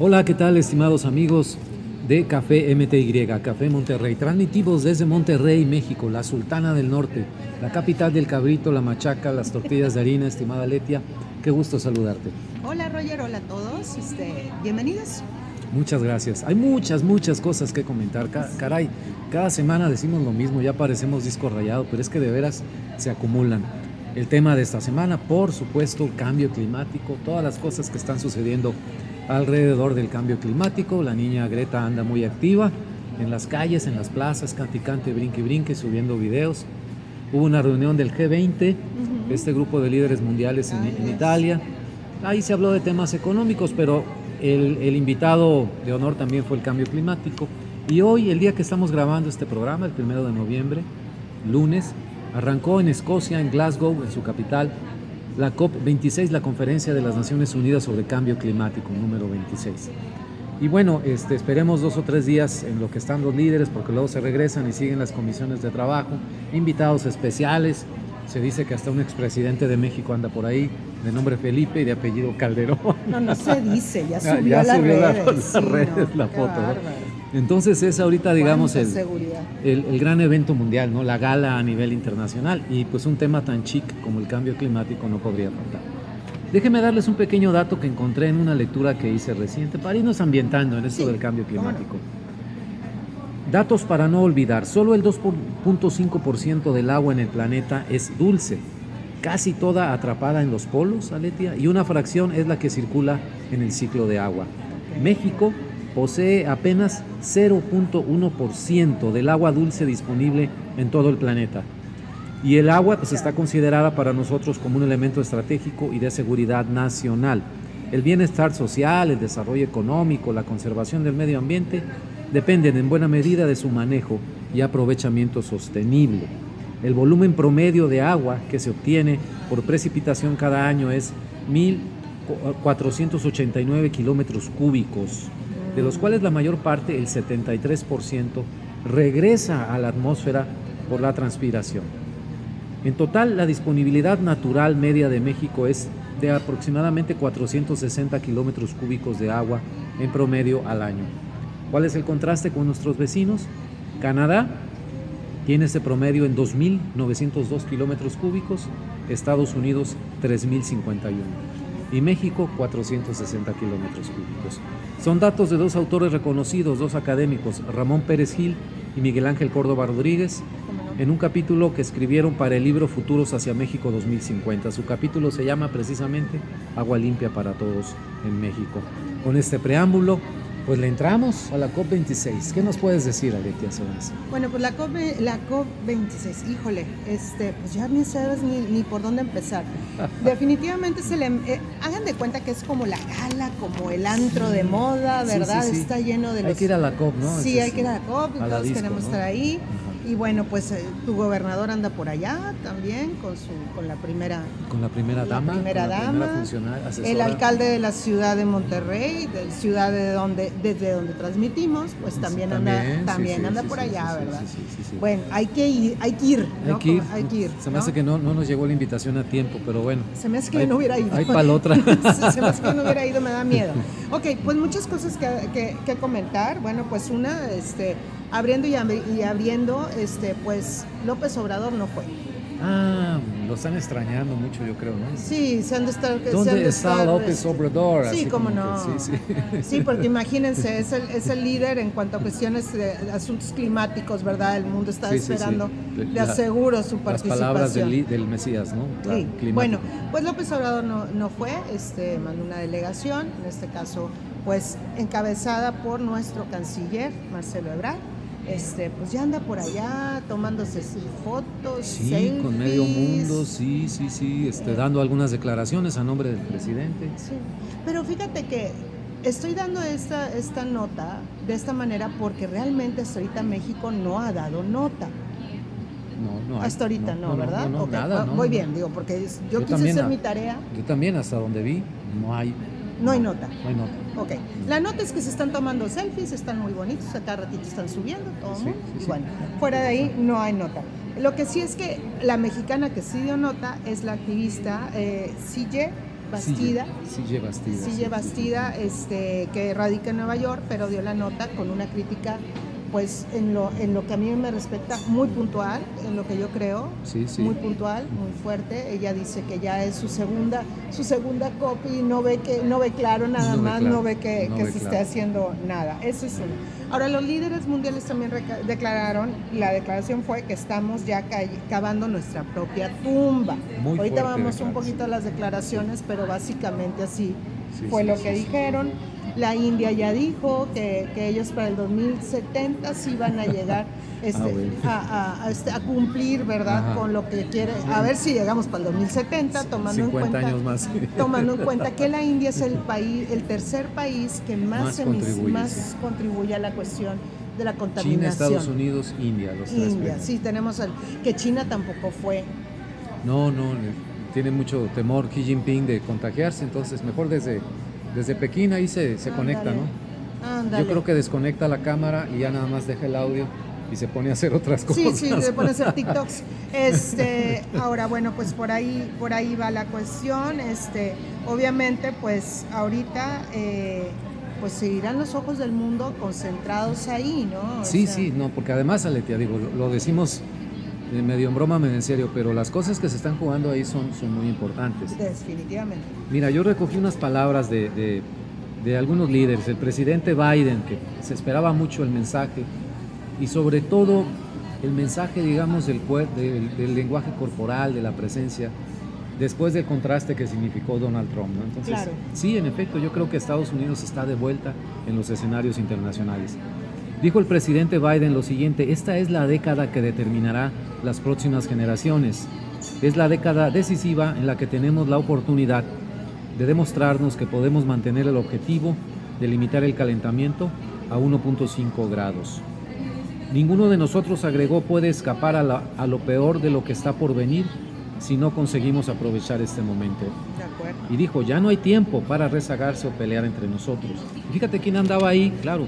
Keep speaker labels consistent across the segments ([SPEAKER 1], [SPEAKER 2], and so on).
[SPEAKER 1] Hola, ¿qué tal estimados amigos de Café MTY, Café Monterrey? Transmitimos desde Monterrey, México, la Sultana del Norte, la capital del cabrito, la machaca, las tortillas de harina, estimada Letia. Qué gusto saludarte.
[SPEAKER 2] Hola Roger, hola a todos, este, bienvenidos.
[SPEAKER 1] Muchas gracias. Hay muchas, muchas cosas que comentar. caray, cada semana decimos lo mismo, ya parecemos disco rayado, pero es que de veras se acumulan. El tema de esta semana, por supuesto, cambio climático, todas las cosas que están sucediendo alrededor del cambio climático. La niña Greta anda muy activa en las calles, en las plazas, canticante, brinque, brinque, subiendo videos. Hubo una reunión del G20, este grupo de líderes mundiales en, Italia. Ahí se habló de temas económicos, pero el, el, invitado de honor también fue el cambio climático. Y hoy, el día que estamos grabando este programa, el primero de noviembre, lunes, arrancó en Escocia, en Glasgow, en su capital, la COP26, la Conferencia de las Naciones Unidas sobre Cambio Climático, número 26. Y bueno, este, esperemos dos o tres días en lo que están los líderes, porque luego se regresan y siguen las comisiones de trabajo, invitados especiales. Se dice que hasta un expresidente de México anda por ahí, de nombre Felipe y de apellido Calderón.
[SPEAKER 2] No, no se dice, ya subió, a las redes,
[SPEAKER 1] la foto. Entonces es ahorita, digamos, el, el, gran evento mundial, ¿no? La gala a nivel internacional y pues un tema tan chic como el cambio climático no podría faltar. Déjenme darles un pequeño dato que encontré en una lectura que hice reciente para irnos ambientando en esto del cambio climático. Datos para no olvidar, solo el 2.5% del agua en el planeta es dulce, casi toda atrapada en los polos, Aletia, y una fracción es la que circula en el ciclo de agua. México posee apenas 0.1% del agua dulce disponible en todo el planeta. Y el agua pues, está considerada para nosotros como un elemento estratégico y de seguridad nacional. El bienestar social, el desarrollo económico, la conservación del medio ambiente dependen en buena medida de su manejo y aprovechamiento sostenible. El volumen promedio de agua que se obtiene por precipitación cada año es 1.489 kilómetros cúbicos de los cuales la mayor parte, el 73%, regresa a la atmósfera por la transpiración. En total, la disponibilidad natural media de México es de aproximadamente 460 kilómetros cúbicos de agua en promedio al año. ¿Cuál es el contraste con nuestros vecinos? Canadá tiene ese promedio en 2.902 kilómetros cúbicos, Estados Unidos 3.051 y México 460 kilómetros cúbicos. Son datos de dos autores reconocidos, dos académicos, Ramón Pérez Gil y Miguel Ángel Córdoba Rodríguez, en un capítulo que escribieron para el libro Futuros hacia México 2050. Su capítulo se llama precisamente Agua limpia para todos en México. Con este preámbulo, pues le entramos a la COP26. ¿Qué nos puedes decir, Aletia, sobre eso?
[SPEAKER 2] Bueno, pues la, COP, la COP26, híjole, este, pues ya ni sabes ni, por dónde empezar. Definitivamente se le... Hagan de cuenta que es como la gala, como el antro de moda, ¿verdad? Está lleno de
[SPEAKER 1] los... Hay que ir a la COP, ¿no?
[SPEAKER 2] Sí, hay que ir a la COP, todos queremos estar ahí. Y bueno, pues eh, tu gobernador anda por allá también con su con la primera
[SPEAKER 1] con la primera dama,
[SPEAKER 2] primera dama, el alcalde de la ciudad de Monterrey, de ciudad de donde desde donde transmitimos, pues también, anda también anda por allá, ¿verdad? Bueno, hay que ir, hay que ir,
[SPEAKER 1] ¿no? hay, que ir
[SPEAKER 2] Se
[SPEAKER 1] me hace que no, no nos llegó la invitación a tiempo, pero bueno.
[SPEAKER 2] Se me hace que no hubiera ido.
[SPEAKER 1] Hay para otra.
[SPEAKER 2] se me hace que no hubiera ido, me da miedo. Ok, pues muchas cosas que, que, que comentar. Bueno, pues una, este abriendo y, abriendo, este, pues López Obrador no fue.
[SPEAKER 1] Ah, lo están extrañando mucho, yo creo, ¿no?
[SPEAKER 2] Sí, se han de estar.
[SPEAKER 1] ¿Dónde está López este, Obrador?
[SPEAKER 2] Sí, cómo no. sí, sí. sí, porque imagínense, es el, es el, líder en cuanto a cuestiones de asuntos climáticos, ¿verdad? El mundo está esperando, le aseguro su participación.
[SPEAKER 1] Las palabras del, del Mesías, ¿no?
[SPEAKER 2] sí. Bueno, pues López Obrador no, no fue, este, mandó una delegación, en este caso, pues encabezada por nuestro canciller, Marcelo Ebrard este, pues ya anda por allá tomándose sus fotos.
[SPEAKER 1] Sí, con medio mundo, sí, sí, sí, este, dando algunas declaraciones a nombre del presidente.
[SPEAKER 2] Sí, pero fíjate que estoy dando esta, esta nota de esta manera porque realmente hasta ahorita México no ha dado nota.
[SPEAKER 1] No, no
[SPEAKER 2] hasta ahorita no, ¿verdad?
[SPEAKER 1] No, nada,
[SPEAKER 2] Muy bien, digo, porque yo, quise hacer mi tarea.
[SPEAKER 1] Yo también, hasta donde vi, no hay
[SPEAKER 2] no hay nota.
[SPEAKER 1] No hay nota.
[SPEAKER 2] Ok. La nota es que se están tomando selfies, están muy bonitos, a cada ratito están subiendo, todo. y bueno, fuera de ahí no hay nota. Lo que sí es que la mexicana que sí dio nota es la activista eh, CJ Bastida.
[SPEAKER 1] Sille Bastida.
[SPEAKER 2] Sille Bastida, este, que radica en Nueva York, pero dio la nota con una crítica pues en lo, en lo que a mí me respecta, muy puntual, en lo que yo creo,
[SPEAKER 1] Sí, sí.
[SPEAKER 2] muy puntual, muy fuerte. Ella dice que ya es su segunda, su segunda copy, no ve que, no ve claro nada
[SPEAKER 1] No ve
[SPEAKER 2] más,
[SPEAKER 1] claro,
[SPEAKER 2] no ve que,
[SPEAKER 1] no
[SPEAKER 2] que
[SPEAKER 1] ve
[SPEAKER 2] se
[SPEAKER 1] claro.
[SPEAKER 2] esté haciendo nada. Eso es uno. Ahora, los líderes mundiales también declararon, la declaración fue que estamos ya ca- cavando nuestra propia tumba.
[SPEAKER 1] Muy
[SPEAKER 2] Ahorita vamos un poquito a las declaraciones, pero básicamente así
[SPEAKER 1] Sí,
[SPEAKER 2] fue
[SPEAKER 1] sí,
[SPEAKER 2] lo que dijeron. La India ya dijo que, que ellos para el 2070 sí van a llegar este,
[SPEAKER 1] Ah, bueno.
[SPEAKER 2] a, a- a este, a cumplir, ¿verdad?
[SPEAKER 1] Ajá.
[SPEAKER 2] Con lo que quiere. A ver si llegamos para el 2070, tomando en
[SPEAKER 1] 50
[SPEAKER 2] cuenta
[SPEAKER 1] años más.
[SPEAKER 2] tomando en cuenta que la India es el país, el tercer país que más,
[SPEAKER 1] Más contribuye,
[SPEAKER 2] más contribuye a la cuestión de la
[SPEAKER 1] China,
[SPEAKER 2] contaminación.
[SPEAKER 1] Estados Unidos, India, los tres.
[SPEAKER 2] India,
[SPEAKER 1] primeros.
[SPEAKER 2] sí, tenemos el, que China tampoco fue.
[SPEAKER 1] No, no, tiene mucho temor Xi Jinping de contagiarse, entonces mejor desde, desde Pekín ahí se, se conecta, ¿no? Yo creo que desconecta la cámara y ya nada más deja el audio y se pone a hacer otras cosas.
[SPEAKER 2] Sí, sí, se pone a hacer TikToks. Este, ahora, bueno, pues por ahí, por ahí va la cuestión. Este, obviamente, pues ahorita, eh, pues seguirán los ojos del mundo concentrados ahí, ¿no? O
[SPEAKER 1] Sí,
[SPEAKER 2] sea,
[SPEAKER 1] sí, no, porque además, Aletia, digo, lo, lo decimos medio en broma, medio en serio, pero las cosas que se están jugando ahí son, son muy importantes.
[SPEAKER 2] Definitivamente.
[SPEAKER 1] Mira, yo recogí unas palabras de, de- de algunos líderes, el presidente Biden, que se esperaba mucho el mensaje, y sobre todo el mensaje, digamos, del, del, del lenguaje corporal, de la presencia, después del contraste que significó Donald Trump. ¿no? Entonces,
[SPEAKER 2] Claro.
[SPEAKER 1] sí, en efecto, yo creo que Estados Unidos está de vuelta en los escenarios internacionales. Dijo el presidente Biden lo siguiente, esta es la década que determinará las próximas generaciones. Es la década decisiva en la que tenemos la oportunidad de demostrarnos que podemos mantener el objetivo de limitar el calentamiento a 1.5 grados. Ninguno de nosotros, agregó, puede escapar a, la- a lo peor de lo que está por venir si no conseguimos aprovechar este momento.
[SPEAKER 2] De.
[SPEAKER 1] Y dijo, ya no hay tiempo para rezagarse o pelear entre nosotros. Y fíjate quién andaba ahí, claro,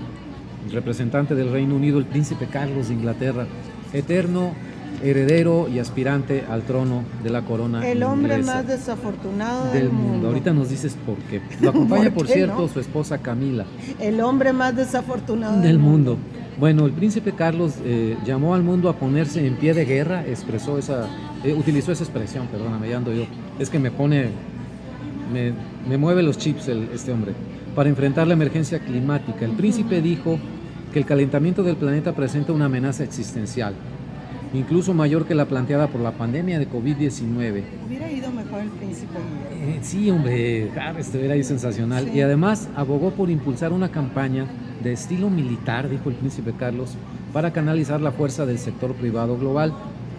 [SPEAKER 1] el representante del Reino Unido, el príncipe Carlos de Inglaterra, eterno heredero y aspirante al trono de la corona
[SPEAKER 2] El hombre más desafortunado
[SPEAKER 1] del mundo. Ahorita nos dices por qué. Lo acompaña,
[SPEAKER 2] ¿Por
[SPEAKER 1] cierto,
[SPEAKER 2] no?
[SPEAKER 1] su esposa Camila
[SPEAKER 2] El hombre más desafortunado
[SPEAKER 1] del mundo. Bueno, el príncipe Carlos eh, llamó al mundo a ponerse en pie de guerra, expresó esa, eh, utilizó esa expresión, perdóname, ya ando yo. Es que me pone, me, me mueve los chips el- este hombre. Para enfrentar la emergencia climática, el príncipe dijo que el calentamiento del planeta presenta una amenaza existencial, incluso mayor que la planteada por la pandemia de COVID-19.
[SPEAKER 2] Hubiera ido mejor el príncipe.
[SPEAKER 1] Eh, sí, hombre, Harry estuviera ahí sensacional.
[SPEAKER 2] Sí.
[SPEAKER 1] Y además abogó por impulsar una campaña de estilo militar, dijo el príncipe Carlos, para canalizar la fuerza del sector privado global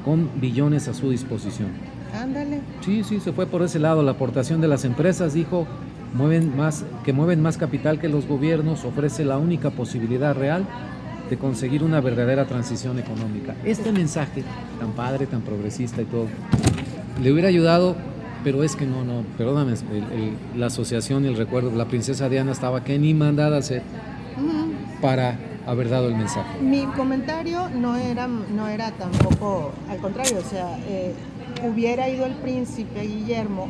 [SPEAKER 1] con billones a su disposición.
[SPEAKER 2] Ándale.
[SPEAKER 1] Sí, sí, se fue por ese lado. La aportación de las empresas, dijo, mueven más, que mueven más capital que los gobiernos, ofrece la única posibilidad real de conseguir una verdadera transición económica. Este mensaje, tan padre, tan progresista y todo, le hubiera ayudado, pero es que no, no, perdóname, el- el- la asociación y el recuerdo la princesa Diana estaba que ni mandada a hacer para haber dado el mensaje.
[SPEAKER 2] Mi comentario no era, no era tampoco, al contrario, o sea, eh, hubiera ido el príncipe Guillermo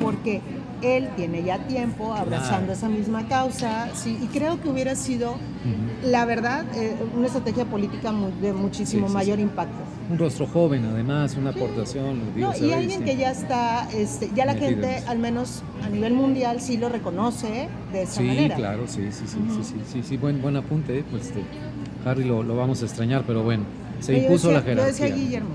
[SPEAKER 2] porque él tiene ya tiempo abrazando
[SPEAKER 1] Claro.
[SPEAKER 2] esa misma causa, sí, y creo que hubiera sido, la verdad, eh, una estrategia política de muchísimo
[SPEAKER 1] Sí,
[SPEAKER 2] mayor
[SPEAKER 1] sí.
[SPEAKER 2] impacto.
[SPEAKER 1] Un rostro joven, además, una aportación. digo,
[SPEAKER 2] No, y alguien que ya está, este, ya la gente, al menos a nivel mundial, sí lo reconoce de esa
[SPEAKER 1] Sí,
[SPEAKER 2] manera.
[SPEAKER 1] claro, sí, sí, sí, sí, sí, sí, sí, buen, buen apunte, eh, pues este, Harry lo, lo vamos a extrañar, pero bueno, se impuso
[SPEAKER 2] decía-
[SPEAKER 1] la jerarquía.
[SPEAKER 2] Yo decía Guillermo.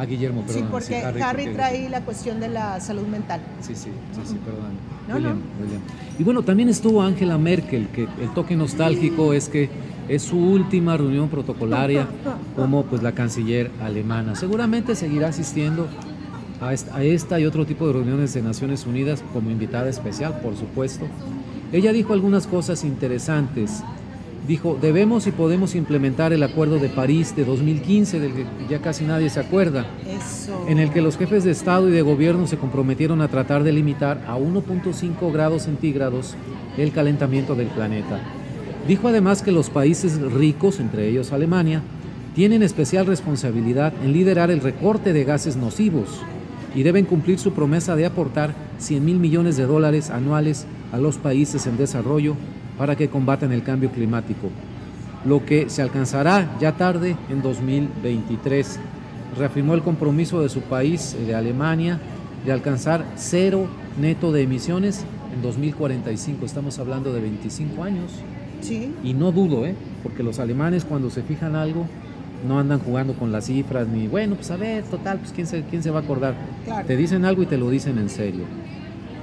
[SPEAKER 1] Ah, Guillermo,
[SPEAKER 2] Sí,
[SPEAKER 1] perdón.
[SPEAKER 2] porque Harry, trae la cuestión de la salud mental.
[SPEAKER 1] Sí, sí, sí, sí, perdón.
[SPEAKER 2] No,
[SPEAKER 1] William,
[SPEAKER 2] no.
[SPEAKER 1] William. Y bueno, también estuvo Angela Merkel, que el toque nostálgico es que es su última reunión protocolaria como pues la canciller alemana. Seguramente seguirá asistiendo a esta y otro tipo de reuniones de Naciones Unidas como invitada especial, por supuesto. Ella dijo algunas cosas interesantes. Dijo, debemos y podemos implementar el Acuerdo de París de 2015, del que ya casi nadie se acuerda
[SPEAKER 2] Eso.
[SPEAKER 1] en el que los jefes de Estado y de Gobierno se comprometieron a tratar de limitar a 1.5 grados centígrados el calentamiento del planeta. Dijo además que los países ricos, entre ellos Alemania, tienen especial responsabilidad en liderar el recorte de gases nocivos y deben cumplir su promesa de aportar 100 mil millones de dólares anuales a los países en desarrollo para que combatan el cambio climático, lo que se alcanzará ya tarde en 2023. Reafirmó el compromiso de su país, de Alemania, de alcanzar cero neto de emisiones en 2045. Estamos hablando de 25 años.
[SPEAKER 2] Sí.
[SPEAKER 1] Y no dudo, ¿eh? porque los alemanes cuando se fijan algo, no andan jugando con las cifras, ni bueno, pues a ver, total, pues quién se, quién se va a acordar.
[SPEAKER 2] Claro.
[SPEAKER 1] Te dicen algo y te lo dicen en serio.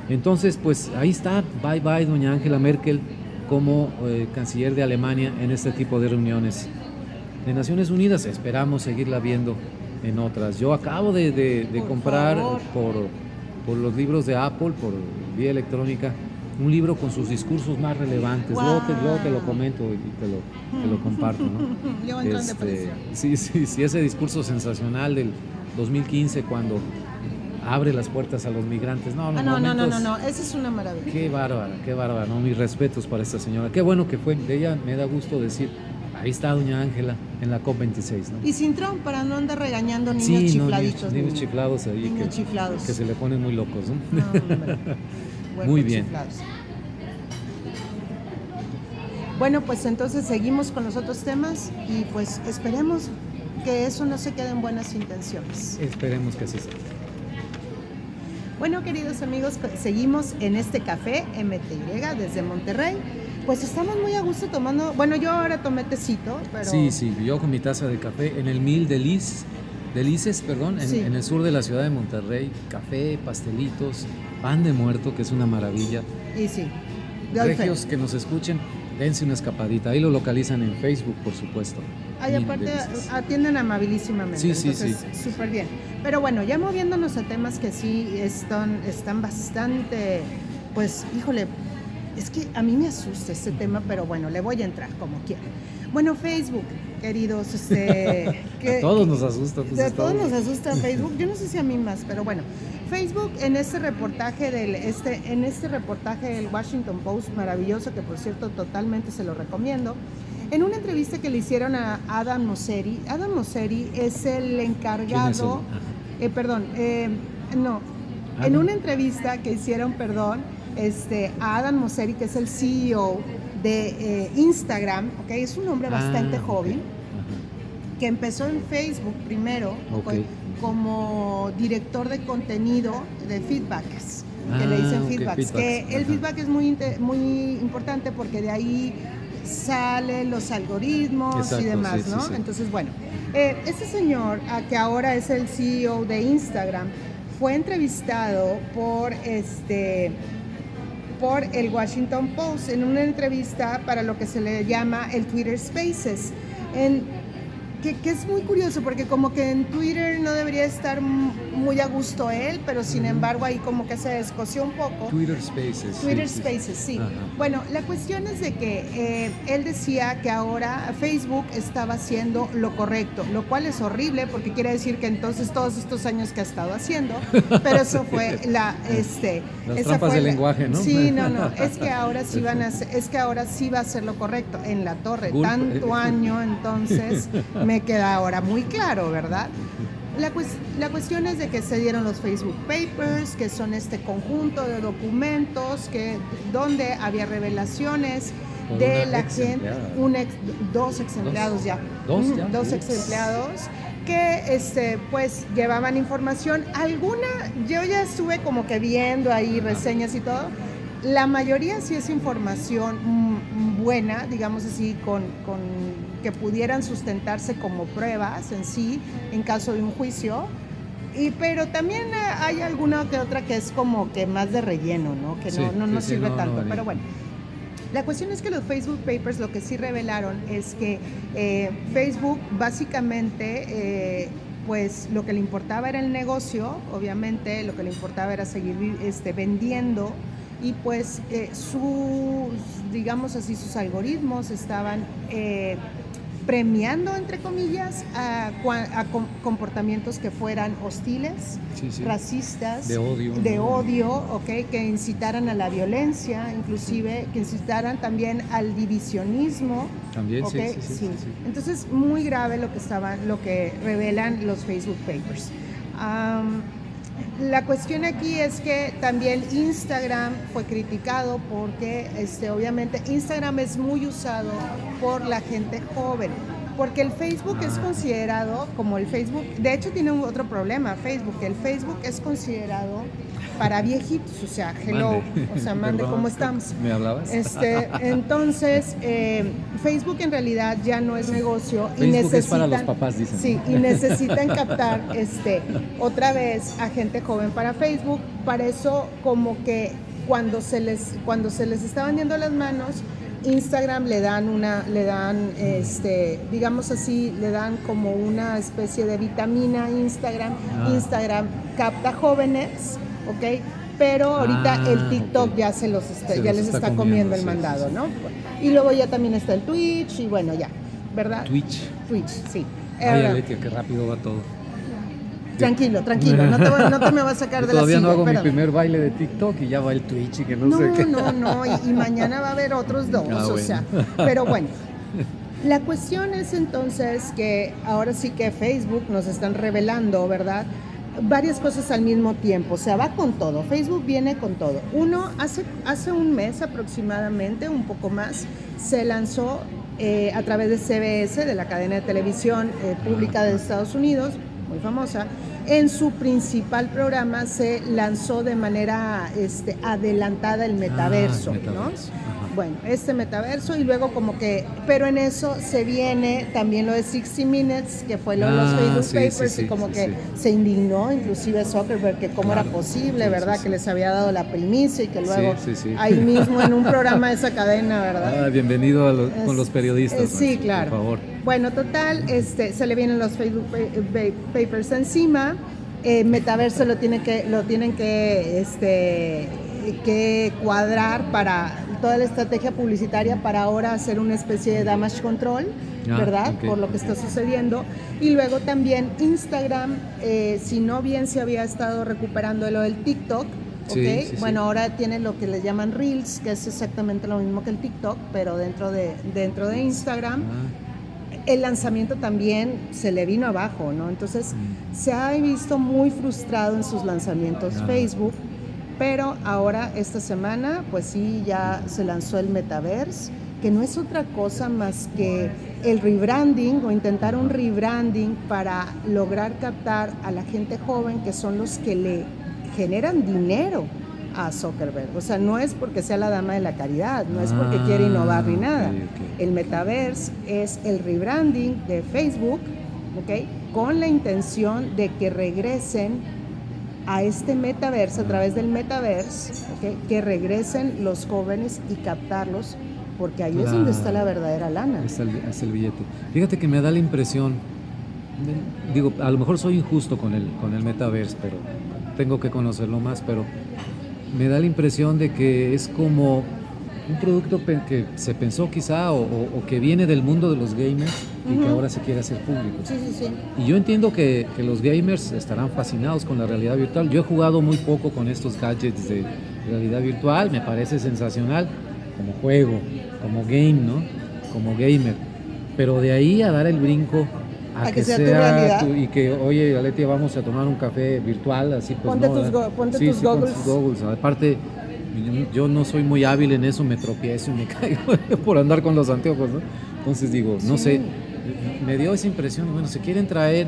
[SPEAKER 1] Entonces, pues ahí está, bye bye, doña Angela Merkel, como eh, canciller de Alemania en este tipo de reuniones de Naciones Unidas. Esperamos seguirla viendo en otras. Yo acabo de, de- de
[SPEAKER 2] Por
[SPEAKER 1] comprar por, por los libros de Apple, por vía electrónica, un libro con sus discursos más relevantes. Luego, te, luego te lo comento y te lo, te lo comparto. ¿no? Este, sí, sí, sí, ese discurso sensacional del 2015 cuando abre las puertas a los migrantes. No,
[SPEAKER 2] Ah, no, no, no, no, esa es una maravilla.
[SPEAKER 1] Qué bárbara, qué bárbara, ¿no? Mis respetos para esta señora. Qué bueno que fue. De ella me da gusto decir, ahí está doña Ángela en la COP26, ¿no?
[SPEAKER 2] Y sin Trump, para no andar regañando niños
[SPEAKER 1] sí,
[SPEAKER 2] chifladitos.
[SPEAKER 1] niños, niños
[SPEAKER 2] niños.
[SPEAKER 1] chiflados ahí
[SPEAKER 2] Niños
[SPEAKER 1] que,
[SPEAKER 2] chiflados.
[SPEAKER 1] que se le ponen muy locos, ¿no?
[SPEAKER 2] No,
[SPEAKER 1] Muy bien.
[SPEAKER 2] chiflados. Bueno, pues entonces seguimos con los otros temas y pues esperemos que eso no se quede en buenas intenciones.
[SPEAKER 1] Esperemos que así sea.
[SPEAKER 2] Bueno, queridos amigos, seguimos en este café MTY desde Monterrey. Pues estamos muy a gusto tomando, bueno, yo ahora tomé tecito, pero
[SPEAKER 1] Sí, sí, yo con mi taza de café en el Mil de Lis, Delices, perdón, en,
[SPEAKER 2] Sí.
[SPEAKER 1] en el sur de la ciudad de Monterrey, café, pastelitos, pan de muerto, que es una maravilla.
[SPEAKER 2] y sí.
[SPEAKER 1] Regios que nos escuchen, dense una escapadita. Ahí lo localizan en Facebook, por supuesto.
[SPEAKER 2] Ay, aparte atienden amabilísimamente.
[SPEAKER 1] Sí, sí,
[SPEAKER 2] entonces, Súper bien. Pero bueno, ya moviéndonos a temas que sí están, están bastante, pues, híjole, es que a mí me asusta este tema, pero bueno, le voy a entrar como quiera. Bueno, Facebook, queridos, este... que-
[SPEAKER 1] a todos nos asusta. pues,
[SPEAKER 2] a todos nos asusta Facebook. Yo no sé si a mí más, pero bueno. Facebook en este reportaje del este en este reportaje del Washington Post maravilloso que por cierto totalmente se lo recomiendo. En una entrevista que le hicieron a Adam Mosseri, Adam Mosseri es el encargado, eh, perdón, eh, no,
[SPEAKER 1] Ah,
[SPEAKER 2] en una entrevista que hicieron, perdón, este, a Adam Mosseri, que es el CEO de eh, Instagram, ¿ok? Es un hombre bastante
[SPEAKER 1] Ah, ok.
[SPEAKER 2] joven que empezó en Facebook primero
[SPEAKER 1] Ok.
[SPEAKER 2] co- como director de contenido de feedbacks, que
[SPEAKER 1] Ah,
[SPEAKER 2] le dicen
[SPEAKER 1] ok,
[SPEAKER 2] feedbacks, que el feedback es muy, muy importante porque de ahí salen los algoritmos y demás,
[SPEAKER 1] sí,
[SPEAKER 2] ¿no?
[SPEAKER 1] sí.
[SPEAKER 2] Entonces, bueno, eh, este señor, que ahora es el CEO de Instagram, fue entrevistado por este por el Washington Post en una entrevista para lo que se le llama el Twitter Spaces. En, que, que es muy curioso porque como que en Twitter no debería estar muy a gusto él, pero sin embargo ahí como que se descoció un poco.
[SPEAKER 1] Twitter Spaces.
[SPEAKER 2] Twitter
[SPEAKER 1] sí.
[SPEAKER 2] Spaces, sí. Bueno, la cuestión es de que eh, él decía que ahora Facebook estaba haciendo lo correcto, lo cual es horrible porque quiere decir que entonces todos estos años que ha estado haciendo, pero eso fue la, este,
[SPEAKER 1] Las
[SPEAKER 2] esa
[SPEAKER 1] trampas
[SPEAKER 2] fue
[SPEAKER 1] del
[SPEAKER 2] la-
[SPEAKER 1] lenguaje, ¿no?
[SPEAKER 2] Sí, no, no, es que ahora sí van a, es que ahora sí va a ser lo correcto en la torre.
[SPEAKER 1] Gulp.
[SPEAKER 2] Tanto año, entonces me queda ahora muy claro, ¿verdad? La, cues- la cuestión es de que se dieron los Facebook Papers, que son este conjunto de documentos que, donde había revelaciones
[SPEAKER 1] Por
[SPEAKER 2] de la
[SPEAKER 1] ex
[SPEAKER 2] gente, un ex- dos ex empleados ya,
[SPEAKER 1] ¿Dos ya?
[SPEAKER 2] dos ex empleados que este, pues llevaban información. Alguna, yo ya estuve como que viendo ahí reseñas y todo. La mayoría sí es información mm, buena, digamos así, con, con que pudieran sustentarse como pruebas en sí en caso de un juicio. Y, pero también eh, hay alguna que otra que es como que más de relleno, ¿no? Que
[SPEAKER 1] Sí,
[SPEAKER 2] no, no
[SPEAKER 1] sí,
[SPEAKER 2] nos
[SPEAKER 1] sí,
[SPEAKER 2] sirve
[SPEAKER 1] no, no
[SPEAKER 2] tanto. pero bueno, la cuestión es que los Facebook Papers lo que sí revelaron es que eh, Facebook básicamente, eh, pues lo que le importaba era el negocio, obviamente lo que le importaba era seguir este, vendiendo y pues eh, sus, digamos así, sus algoritmos estaban eh, premiando, entre comillas, a, comportamientos que fueran hostiles,
[SPEAKER 1] Sí, sí.
[SPEAKER 2] racistas,
[SPEAKER 1] De odio,
[SPEAKER 2] de odio, ¿ok? que incitaran a la violencia, inclusive que incitaran también al divisionismo.
[SPEAKER 1] También, sí,
[SPEAKER 2] ¿ok?
[SPEAKER 1] sí.
[SPEAKER 2] Entonces, muy grave lo que estaban, lo que revelan los Facebook Papers. La cuestión aquí es que también Instagram fue criticado porque este, obviamente Instagram es muy usado por la gente joven. Porque el Facebook es considerado como el Facebook, de hecho tiene otro problema Facebook, el Facebook es considerado para viejitos, o sea, hello, o sea, mande, ¿cómo estamos?
[SPEAKER 1] ¿Me hablabas?
[SPEAKER 2] Este, entonces, eh, Facebook en realidad ya no es negocio
[SPEAKER 1] y necesitan, es para los papás, dicen.
[SPEAKER 2] Sí, y necesitan captar este, otra vez a gente joven para Facebook, para eso como que cuando se les, cuando se les estaban yendo las manos, Instagram le dan una, le dan, este, digamos así, le dan como una especie de vitamina Instagram. Ah. Instagram capta jóvenes, ¿ok? Pero ahorita ah, el TikTok ya se los ya les está, comiendo, el mandado, ¿no? Y luego ya también está el Twitch y bueno, ya, ¿verdad?
[SPEAKER 1] Twitch.
[SPEAKER 2] Twitch, sí.
[SPEAKER 1] Ay, Aletia, qué rápido va todo.
[SPEAKER 2] Tranquilo, tranquilo, no te, no te me vas a sacar de la
[SPEAKER 1] Todavía
[SPEAKER 2] no
[SPEAKER 1] hago mi primer baile de TikTok y ya va el Twitch y que no, sé qué.
[SPEAKER 2] No, no, no, y, mañana va a haber otros dos, ah, o sea, pero bueno. La cuestión es entonces que ahora sí que Facebook nos están revelando, ¿verdad? Varias cosas al mismo tiempo, o sea, va con todo, Facebook viene con todo. Uno, hace, hace un mes aproximadamente, un poco más, se lanzó eh, a través de CBS, de la cadena de televisión eh, pública de Estados Unidos, muy famosa, en su principal programa se lanzó de manera este, adelantada el ah, metaverso, ¿no? Bueno, este metaverso y luego como que, pero en eso se viene también lo de 60 Minutes, que fue lo de los ah, Facebook Papers y como que se indignó inclusive Zuckerberg que cómo era posible, ¿verdad? Que les había dado la primicia y que luego ahí mismo en un programa de esa cadena, ¿verdad?
[SPEAKER 1] Ah, bienvenido a con los periodistas. Eh,
[SPEAKER 2] sí, claro.
[SPEAKER 1] Por favor.
[SPEAKER 2] Bueno, total, este, se le vienen los Facebook Papers encima. Eh, metaverso lo tienen que, lo tienen que, este, que cuadrar para toda la estrategia publicitaria para ahora hacer una especie de damage control, ah, ¿verdad? Por lo que está sucediendo. Y luego también Instagram, eh, si no bien se había estado recuperando lo del TikTok, bueno, ahora tiene lo que le llaman Reels, que es exactamente lo mismo que el TikTok, pero dentro de, dentro de Instagram. Ah. El lanzamiento también se le vino abajo, ¿no? Entonces mm. se ha visto muy frustrado en sus lanzamientos. Facebook pero ahora, esta semana, pues sí, ya se lanzó el Metaverse, que no es otra cosa más que el rebranding o intentar un rebranding para lograr captar a la gente joven, que son los que le generan dinero a Zuckerberg. O sea, no es porque sea la dama de la caridad, no es porque quiere innovar ni ah, nada. El metaverse es el rebranding de Facebook, ¿ok? Con la intención de que regresen a este metaverso, a través del metaverso, que regresen los jóvenes y captarlos, porque ahí es donde está la verdadera lana.
[SPEAKER 1] Es el, es el, billete. Fíjate que me da la impresión, digo, a lo mejor soy injusto con el, con el metaverso, pero tengo que conocerlo más, pero me da la impresión de que es como un producto que se pensó quizá o, que viene del mundo de los gamers y que ahora se quiere hacer público.
[SPEAKER 2] Sí, sí, sí.
[SPEAKER 1] Y yo entiendo que, que, los gamers estarán fascinados con la realidad virtual. Yo he jugado muy poco con estos gadgets de realidad virtual, me parece sensacional como juego, como game, ¿no? Como gamer. Pero de ahí a dar el brinco a, que, sea, tu y que, oye, Aletia, vamos a tomar un café virtual, así pues
[SPEAKER 2] ponte Tus, ponte tus goggles.
[SPEAKER 1] tus goggles. Aparte, yo no soy muy hábil en eso, me tropiezo y me caigo por andar con los anteojos, ¿no? Entonces digo, no sé, me dio esa impresión, bueno, se quieren traer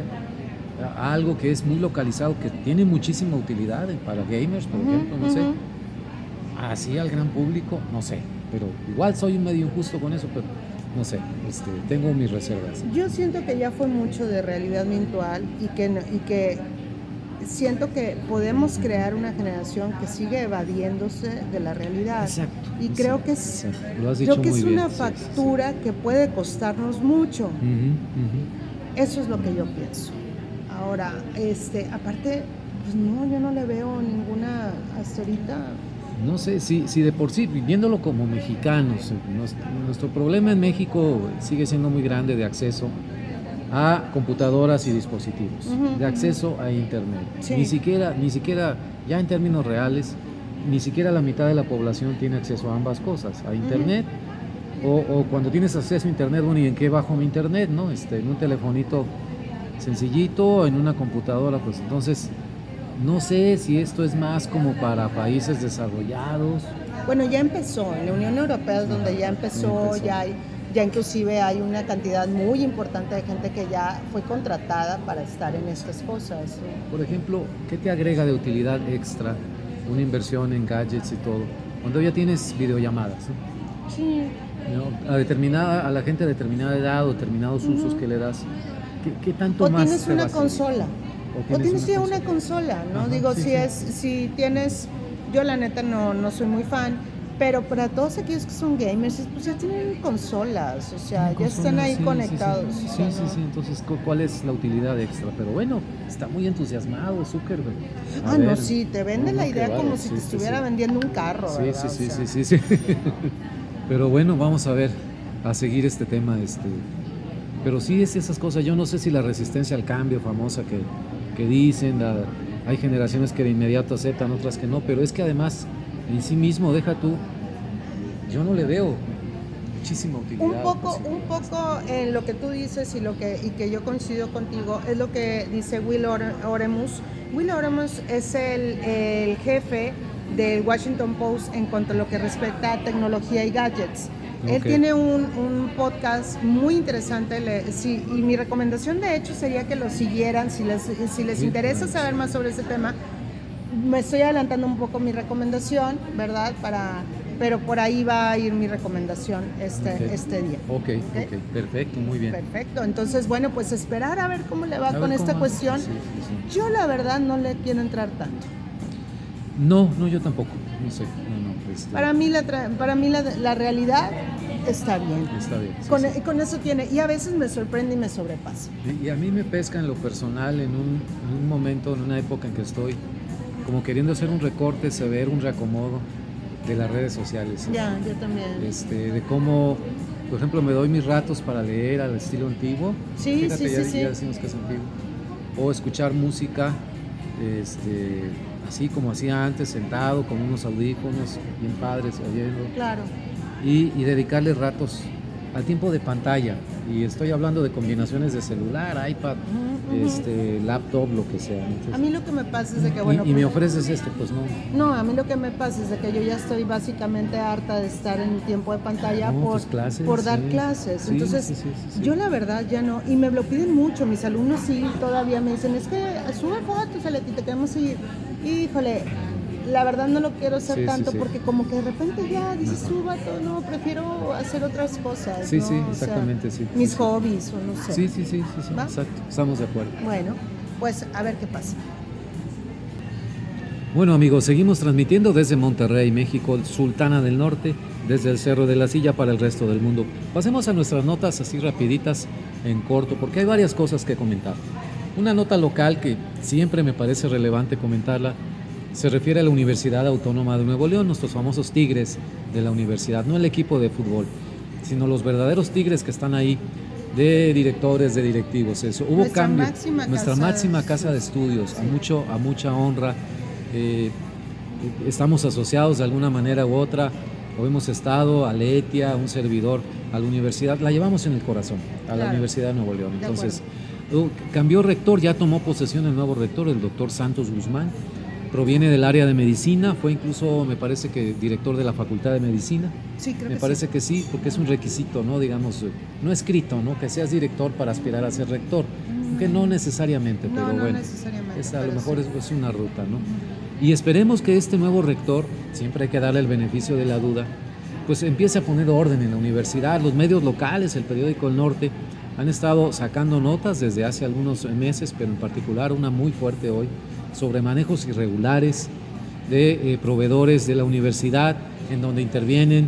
[SPEAKER 1] algo que es muy localizado, que tiene muchísima utilidad para gamers, por ejemplo, no sé, así al gran público, no sé, pero igual soy un medio injusto con eso, pero no sé, este, tengo mis reservas.
[SPEAKER 2] Yo siento que ya fue mucho de realidad virtual y que, y que siento que podemos crear una generación que sigue evadiéndose de la realidad.
[SPEAKER 1] Exacto.
[SPEAKER 2] Y creo que es, creo que es una factura que puede costarnos mucho. Eso es lo que yo pienso. Ahora, este, aparte, pues no, yo no le veo ninguna hasta ahorita.
[SPEAKER 1] No sé, si, si de por sí, viviéndolo como mexicanos, nuestro problema en México sigue siendo muy grande de acceso a computadoras y dispositivos, de acceso a Internet. Ni siquiera, ni siquiera, ya en términos reales, ni siquiera la mitad de la población tiene acceso a ambas cosas, a Internet. o, cuando tienes acceso a Internet, bueno, ¿y en qué bajo mi Internet? ¿no? Este, en un telefonito sencillito, en una computadora, pues entonces No sé si esto es más como para países desarrollados.
[SPEAKER 2] Bueno, ya empezó, en la Unión Europea es donde ya empezó, ya hay, ya inclusive hay una cantidad muy importante de gente que ya fue contratada para estar en estas cosas.
[SPEAKER 1] Por ejemplo, ¿qué te agrega de utilidad extra una inversión en gadgets y todo? Cuando ya tienes videollamadas.
[SPEAKER 2] Sí.
[SPEAKER 1] A, determinada, a la gente de determinada edad o determinados usos que le das, ¿qué, tanto
[SPEAKER 2] o
[SPEAKER 1] más?
[SPEAKER 2] Tienes una consola. O tienes, ya una consola, ¿no? Digo, si es, si tienes, yo la neta no, no soy muy fan, pero para todos aquellos que son gamers, pues ya tienen consolas, o sea, ya están ahí conectados.
[SPEAKER 1] Sí, sí, sí, entonces, ¿cuál es la utilidad extra? Pero bueno, está muy entusiasmado Zuckerberg.
[SPEAKER 2] ah, no, sí, te vende la idea como si te estuviera vendiendo un carro.
[SPEAKER 1] Sí, sí, sí, sí, sí, sí. Pero bueno, vamos a ver, a seguir este tema. Este. Pero sí es esas cosas, yo no sé si la resistencia al cambio famosa que, que dicen, hay generaciones que de inmediato aceptan, otras que no, pero es que además en sí mismo, deja tú, yo no le veo muchísima utilidad.
[SPEAKER 2] Un poco, un poco en lo que tú dices y lo que, y que yo coincido contigo, es lo que dice Will Oremus. Will Oremus es el, el jefe del Washington Post en cuanto a lo que respecta a tecnología y gadgets. Él tiene un, un, podcast muy interesante sí, y mi recomendación de hecho sería que lo siguieran si les, si les interesa saber más sobre ese tema. Me estoy adelantando un poco mi recomendación, ¿verdad? Para, pero por ahí va a ir mi recomendación este, este día.
[SPEAKER 1] ok, ok, perfecto, muy bien.
[SPEAKER 2] Perfecto, entonces bueno, pues esperar a ver cómo le va con esta cuestión. Yo la verdad no le quiero entrar tanto.
[SPEAKER 1] No, no, yo tampoco, no sé.
[SPEAKER 2] Este, para mí, la, para mí la, realidad está bien.
[SPEAKER 1] Está bien.
[SPEAKER 2] con, con, eso tiene, y a veces me sorprende y me sobrepasa.
[SPEAKER 1] Y, a mí me pesca en lo personal, en un, en un, momento, en una época en que estoy como queriendo hacer un recorte severo, un reacomodo de las redes sociales.
[SPEAKER 2] Ya, yo también.
[SPEAKER 1] Este, de cómo, por ejemplo, me doy mis ratos para leer al estilo antiguo.
[SPEAKER 2] Sí, sí, sí,
[SPEAKER 1] ya decimos que es antiguo. O escuchar música, este, así como hacía antes, sentado con unos audífonos bien padres oyendo.
[SPEAKER 2] Claro.
[SPEAKER 1] Y, y dedicarle ratos al tiempo de pantalla. Y estoy hablando de combinaciones de celular, iPad, este, laptop, lo que sea.
[SPEAKER 2] a mí lo que me pasa es de que, bueno...
[SPEAKER 1] Y, me pues, ofreces esto, pues no.
[SPEAKER 2] No, a mí lo que me pasa es de que yo ya estoy básicamente harta de estar en el tiempo de pantalla por, por dar clases. Entonces, yo la verdad ya no... Y me lo piden mucho, mis alumnos sí todavía me dicen, es que sube fotos, ti te queremos seguir. Híjole, la verdad no lo quiero hacer tanto porque como que de repente ya dices, suba todo, no, prefiero hacer otras cosas.
[SPEAKER 1] Sí, sí, exactamente, sí.
[SPEAKER 2] Mis hobbies o no sé.
[SPEAKER 1] Sí, sí, sí, sí, exacto, estamos de acuerdo.
[SPEAKER 2] Bueno, pues a ver qué pasa.
[SPEAKER 1] Bueno amigos, seguimos transmitiendo desde Monterrey, México, Sultana del Norte, desde el Cerro de la Silla para el resto del mundo. Pasemos a nuestras notas así rapiditas en corto, porque hay varias cosas que comentar. Una nota local que siempre me parece relevante comentarla se refiere a la Universidad Autónoma de Nuevo León, nuestros famosos tigres de la universidad, no el equipo de fútbol, sino los verdaderos tigres que están ahí de directores, de directivos, eso. Hubo nuestra cambio,
[SPEAKER 2] máxima
[SPEAKER 1] nuestra máxima casa de estudios, a, mucho, a mucha honra. Eh, estamos asociados de alguna manera u otra, o hemos estado a Letia, un servidor, a la universidad, la llevamos en el corazón, a la Universidad de Nuevo León. Entonces, Cambió rector, ya tomó posesión el nuevo rector, el doctor Santos Guzmán. Proviene del área de medicina, fue incluso, me parece que director de la Facultad de Medicina.
[SPEAKER 2] Sí, creo
[SPEAKER 1] me parece que sí, porque es un requisito, ¿no? Digamos, no escrito, ¿no? Que seas director para aspirar a ser rector. Aunque no necesariamente, pero
[SPEAKER 2] no
[SPEAKER 1] bueno.
[SPEAKER 2] Necesariamente,
[SPEAKER 1] a lo mejor es, es, una ruta, ¿no? Y esperemos que este nuevo rector, siempre hay que darle el beneficio de la duda, pues empiece a poner orden en la universidad, los medios locales, el periódico El Norte, han estado sacando notas desde hace algunos meses, pero en particular una muy fuerte hoy, sobre manejos irregulares de eh, proveedores de la universidad, en donde intervienen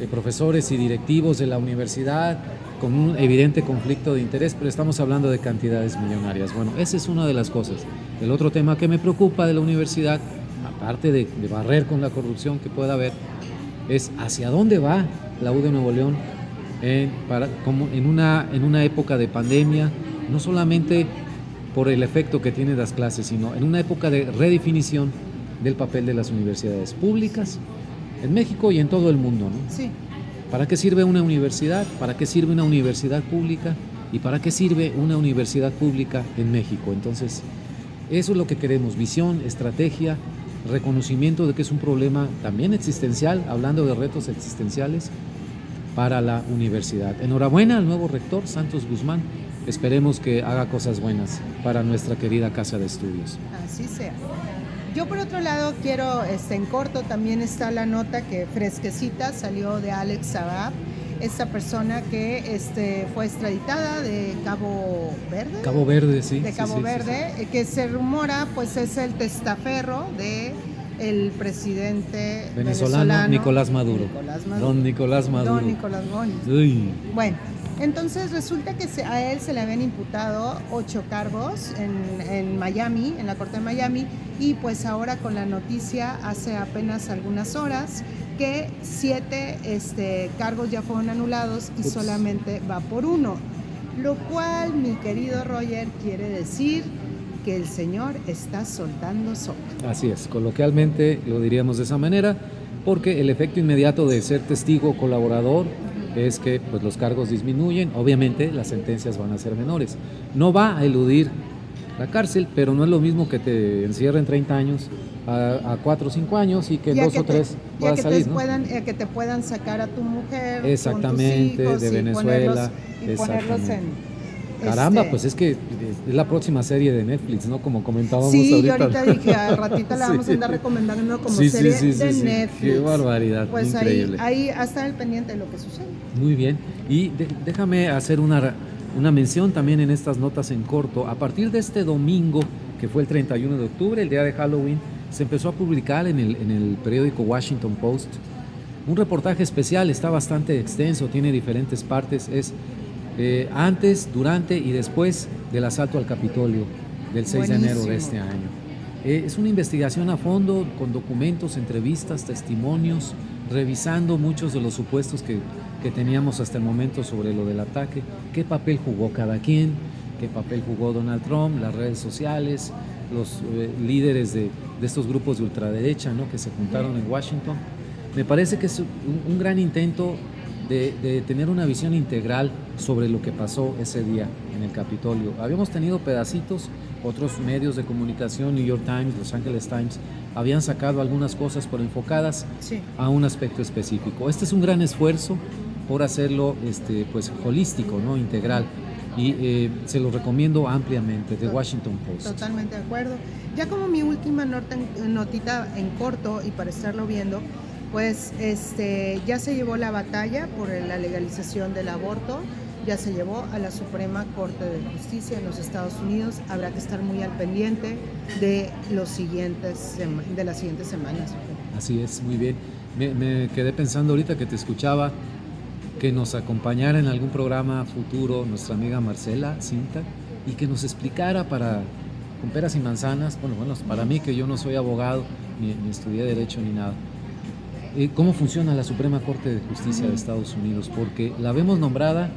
[SPEAKER 1] eh, profesores y directivos de la universidad con un evidente conflicto de interés, pero estamos hablando de cantidades millonarias. Bueno, esa es una de las cosas. El otro tema que me preocupa de la universidad, aparte de, de barrer con la corrupción que pueda haber, es hacia dónde va la U de Nuevo León en, para, como en, una, en una época de pandemia, no solamente por el efecto que tienen las clases, sino en una época de redefinición del papel de las universidades públicas en México y en todo el mundo. ¿no?
[SPEAKER 2] Sí.
[SPEAKER 1] ¿Para qué sirve una universidad? ¿Para qué sirve una universidad pública? ¿Y para qué sirve una universidad pública en México? Entonces, Eso es lo que queremos, visión, estrategia, reconocimiento de que es un problema también existencial, hablando de retos existenciales para la universidad. Enhorabuena al nuevo rector, Santos Guzmán. Esperemos que haga cosas buenas para nuestra querida casa de estudios.
[SPEAKER 2] Así sea. Yo por otro lado quiero, este, en corto también está la nota que fresquecita salió de Alex Sabab, esta persona que este, fue extraditada de Cabo Verde.
[SPEAKER 1] Cabo Verde, sí.
[SPEAKER 2] De Cabo Verde, eh, que se rumora pues es el testaferro de el presidente venezolano,
[SPEAKER 1] Nicolás, Maduro. Don Nicolás Maduro.
[SPEAKER 2] Don Nicolás Maduro. Bueno, entonces resulta que a él se le habían imputado ocho cargos en, Miami, en la Corte de Miami, y pues ahora con la noticia hace apenas algunas horas que siete este, cargos ya fueron anulados y solamente va por uno. Lo cual, mi querido Roger, quiere decir que el Señor está soltando sol.
[SPEAKER 1] Así es, coloquialmente lo diríamos de esa manera, porque el efecto inmediato de ser testigo colaborador es que pues, los cargos disminuyen, obviamente las sentencias van a ser menores. No va a eludir la cárcel, pero no es lo mismo que te encierren 30 años a, 4 o 5 años y que en dos o tres puedas salir.
[SPEAKER 2] ¿no? puedan, que te puedan sacar a tu mujer,
[SPEAKER 1] Exactamente, de Venezuela.
[SPEAKER 2] y ponerlos en
[SPEAKER 1] Caramba, este, pues es que es la próxima serie de Netflix, ¿no? Como comentábamos
[SPEAKER 2] sí,
[SPEAKER 1] ahorita.
[SPEAKER 2] Sí, yo ahorita dije, al ratito la vamos a andar recomendando como serie de Netflix.
[SPEAKER 1] Qué barbaridad,
[SPEAKER 2] pues
[SPEAKER 1] increíble.
[SPEAKER 2] Ahí, ahí hasta el pendiente de lo que sucede.
[SPEAKER 1] Muy bien. Y déjame hacer una, una mención también en estas notas en corto. A partir de este domingo, que fue el 31 de octubre, el día de Halloween, se empezó a publicar en el, en el periódico Washington Post un reportaje especial, está bastante extenso, tiene diferentes partes, es eh, antes, durante y después del asalto al Capitolio del 6 de enero de este año. Eh, es una investigación a fondo con documentos, entrevistas, testimonios, revisando muchos de los supuestos que, que teníamos hasta el momento sobre lo del ataque, qué papel jugó cada quien, qué papel jugó Donald Trump, las redes sociales, los eh, líderes de, de, estos grupos de ultraderecha ¿no? que se juntaron en Washington. Me parece que es un gran intento de, tener una visión integral sobre lo que pasó ese día en el Capitolio. Habíamos tenido pedacitos, otros medios de comunicación, New York Times, Los Angeles Times, habían sacado algunas cosas por enfocadas a un aspecto específico. Este es un gran esfuerzo por hacerlo este, pues, holístico, ¿no? integral. Y eh, se lo recomiendo ampliamente, de Washington Post.
[SPEAKER 2] Totalmente de acuerdo. Ya como mi última notita en corto y para estarlo viendo, pues este, ya se llevó la batalla por la legalización del aborto, ya se llevó a la Suprema Corte de Justicia en los Estados Unidos. Habrá que estar muy al pendiente de, los siguientes, de las siguientes semanas.
[SPEAKER 1] Así es, muy bien. Me, quedé pensando ahorita que te escuchaba que nos acompañara en algún programa futuro nuestra amiga Marcela Cinta y que nos explicara para con peras y manzanas, bueno, bueno, para mí que yo no soy abogado, ni, ni estudié derecho ni nada, eh, cómo funciona la Suprema Corte de Justicia de Estados Unidos, porque la vemos nombrada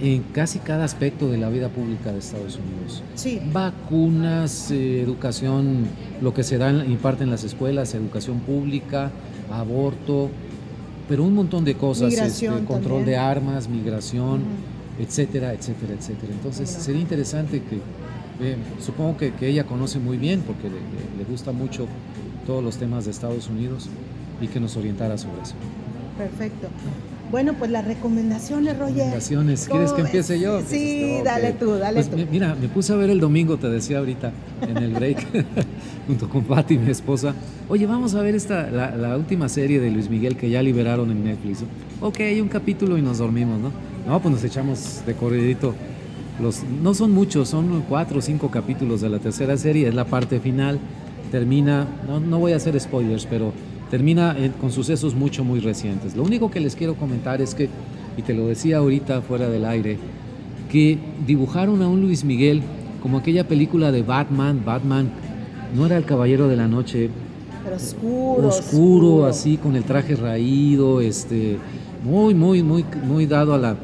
[SPEAKER 1] en casi cada aspecto de la vida pública de Estados Unidos.
[SPEAKER 2] Sí.
[SPEAKER 1] Vacunas, eh, educación, lo que se da, imparte en las escuelas, educación pública, aborto, pero un montón de cosas, este, control de armas, migración, etcétera, etcétera, etcétera. Entonces sería interesante que, eh, supongo que, ella conoce muy bien, porque le gusta mucho todos los temas de Estados Unidos y que nos orientara sobre eso.
[SPEAKER 2] Perfecto. Bueno, pues las recomendaciones, Roger.
[SPEAKER 1] Recomendaciones. ¿Quieres que empiece yo?
[SPEAKER 2] Sí, dale tú, dale
[SPEAKER 1] pues,
[SPEAKER 2] tú.
[SPEAKER 1] Mira, me puse a ver el domingo, te decía ahorita, en el break, junto con Patti, mi esposa. Oye, vamos a ver esta, la, última serie de Luis Miguel que ya liberaron en Netflix. Ok, hay un capítulo y nos dormimos, ¿no? No, pues nos echamos de corridito. Los, no son muchos, son cuatro o cinco capítulos de la tercera serie, es la parte final. Termina, no, no voy a hacer spoilers, pero termina con sucesos mucho, muy recientes. Lo único que les quiero comentar es que, y te lo decía ahorita fuera del aire, que dibujaron a un Luis Miguel como aquella película de Batman, Batman no era el Caballero de la Noche,
[SPEAKER 2] pero oscuro,
[SPEAKER 1] oscuro, así con el traje raído, este, muy, muy, muy, muy dado a la,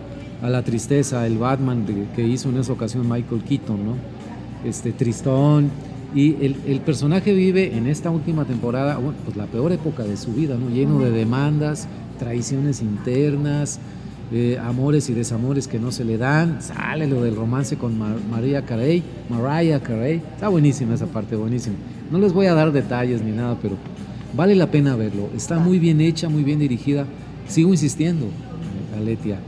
[SPEAKER 1] a la tristeza, el Batman que hizo en esa ocasión Michael Keaton, ¿no? Este, tristón, y el, personaje vive en esta última temporada, pues la peor época de su vida, ¿no? Lleno de demandas, traiciones internas, eh, amores y desamores que no se le dan. Sale lo del romance con María Carey, Mariah Carey. Está buenísima esa parte, buenísima. No les voy a dar detalles ni nada, pero vale la pena verlo. Está muy bien hecha, muy bien dirigida. Sigo insistiendo, Aletia.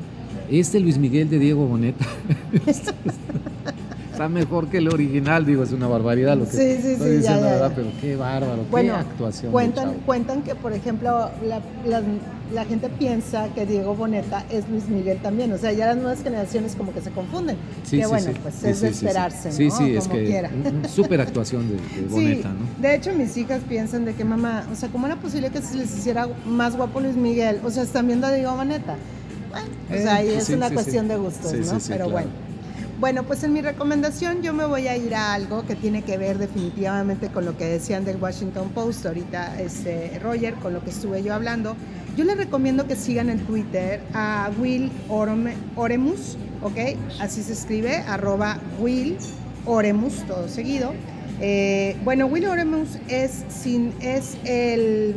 [SPEAKER 1] Este Luis Miguel de Diego Boneta está mejor que el original, digo, es una barbaridad lo que
[SPEAKER 2] sí, sí, estoy diciendo, ¿verdad?
[SPEAKER 1] Pero qué bárbaro, qué actuación.
[SPEAKER 2] Cuentan, cuentan que, por ejemplo, la, gente piensa que Diego Boneta es Luis Miguel también, o sea, ya las nuevas generaciones como que se confunden. Sí, que bueno, pues es de esperarse,
[SPEAKER 1] Sí, sí, es que súper actuación de, Boneta, ¿no?
[SPEAKER 2] De hecho, mis hijas piensan de que mamá, o sea, ¿cómo era posible que se les hiciera más guapo Luis Miguel? O sea, están viendo a Diego Boneta. Bueno, pues ahí es una cuestión de gustos, ¿no? Pero bueno. Bueno, pues en mi recomendación yo me voy a ir a algo que tiene que ver definitivamente con lo que decían del Washington Post ahorita, este, Roger, con lo que estuve yo hablando. Yo les recomiendo que sigan en Twitter a Will Oremus, ¿ok? Así se escribe, arroba Will Oremus, todo seguido. Eh, bueno, Will Oremus es, sin, es el,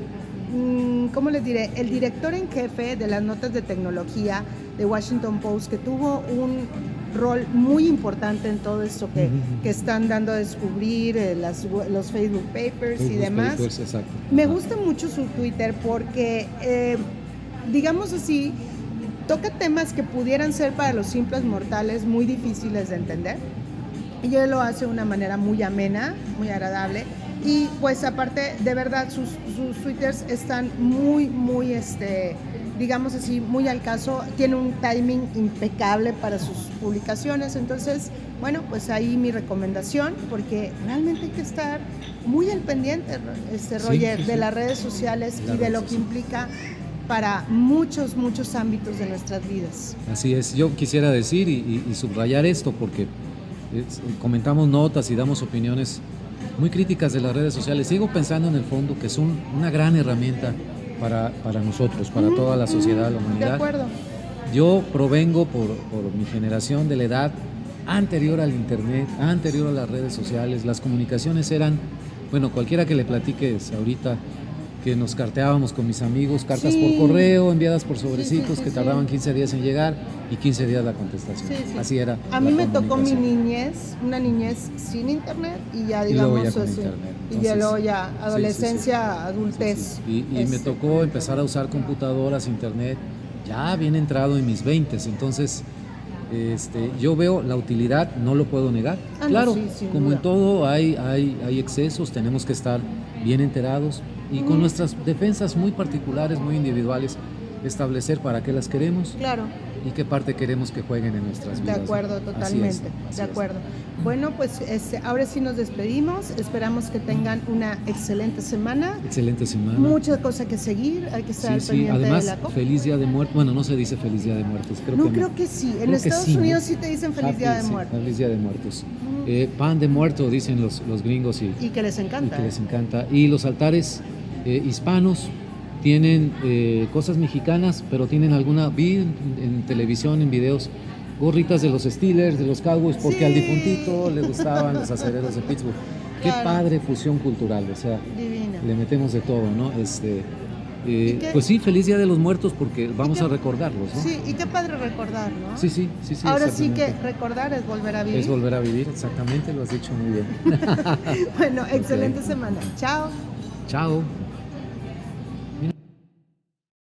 [SPEAKER 2] mm, ¿cómo les diré? El director en jefe de las notas de tecnología de Washington Post, que tuvo un rol muy importante en todo esto que, que están dando a descubrir, eh, las, los Facebook Papers y demás. Me gusta mucho su Twitter porque, eh, digamos así, toca temas que pudieran ser para los simples mortales muy difíciles de entender. Y él lo hace de una manera muy amena, muy agradable. Y pues aparte, de verdad, sus, sus twitters están muy, muy, este, digamos así, muy al caso, tiene un timing impecable para sus publicaciones, entonces, bueno, pues ahí mi recomendación, porque realmente hay que estar muy al pendiente, este Roger, de las redes sociales y de lo que implica para muchos, muchos ámbitos de nuestras vidas.
[SPEAKER 1] Así es, yo quisiera decir y, subrayar esto, porque comentamos notas y damos opiniones muy críticas de las redes sociales. Sigo pensando en el fondo que es una gran herramienta para, para nosotros, para toda la sociedad, la humanidad.
[SPEAKER 2] De acuerdo.
[SPEAKER 1] Yo provengo por, por mi generación de la edad anterior al Internet, anterior a las redes sociales. Las comunicaciones eran, bueno, cualquiera que le platiques ahorita que nos carteábamos con mis amigos, cartas por correo, enviadas por sobrecitos que tardaban 15 días en llegar y 15 días la contestación. Así era.
[SPEAKER 2] A mí me tocó mi niñez, una niñez sin internet y ya digamos y, ya luego ya adolescencia, adultez.
[SPEAKER 1] Y, me este, tocó empezar a usar computadoras, internet, ya bien entrado en mis 20, entonces este, yo veo la utilidad, no lo puedo negar. Ah, claro, como en todo hay, hay, hay excesos, tenemos que estar bien enterados, y con nuestras defensas muy particulares, muy individuales, establecer para qué las queremos
[SPEAKER 2] claro.
[SPEAKER 1] y qué parte queremos que jueguen en nuestras vidas.
[SPEAKER 2] De acuerdo, totalmente. de acuerdo. Bueno, pues este, ahora sí nos despedimos. Esperamos que tengan una excelente semana.
[SPEAKER 1] Excelente semana.
[SPEAKER 2] Mucha cosa que seguir. Hay que estar sí, pendiente
[SPEAKER 1] Además,
[SPEAKER 2] de la
[SPEAKER 1] Feliz Día de Muertos. Bueno, no se dice Feliz Día de Muertos. Creo
[SPEAKER 2] no,
[SPEAKER 1] que
[SPEAKER 2] creo que sí. En Estados Unidos sí te dicen Feliz Día de Muertos.
[SPEAKER 1] Feliz Día de Muertos. Eh, pan de muerto, dicen los, los gringos. Y,
[SPEAKER 2] y que les encanta.
[SPEAKER 1] Y que les encanta. Y los altares eh, hispanos tienen eh, cosas mexicanas, pero tienen alguna, vi en, televisión, en videos, gorritas de los Steelers, de los Cowboys, porque al difuntito le gustaban los acereros de Pittsburgh. Qué padre fusión cultural, o sea, le metemos de todo, ¿no? Este, eh, pues sí, feliz Día de los Muertos porque vamos a recordarlos, ¿no?
[SPEAKER 2] Sí, y qué padre recordar, ¿no?
[SPEAKER 1] Sí, sí, sí. sí
[SPEAKER 2] Ahora sí que recordar es volver a vivir.
[SPEAKER 1] Es volver a vivir, exactamente, lo has dicho muy bien.
[SPEAKER 2] bueno, excelente semana. Chao.
[SPEAKER 1] Chao.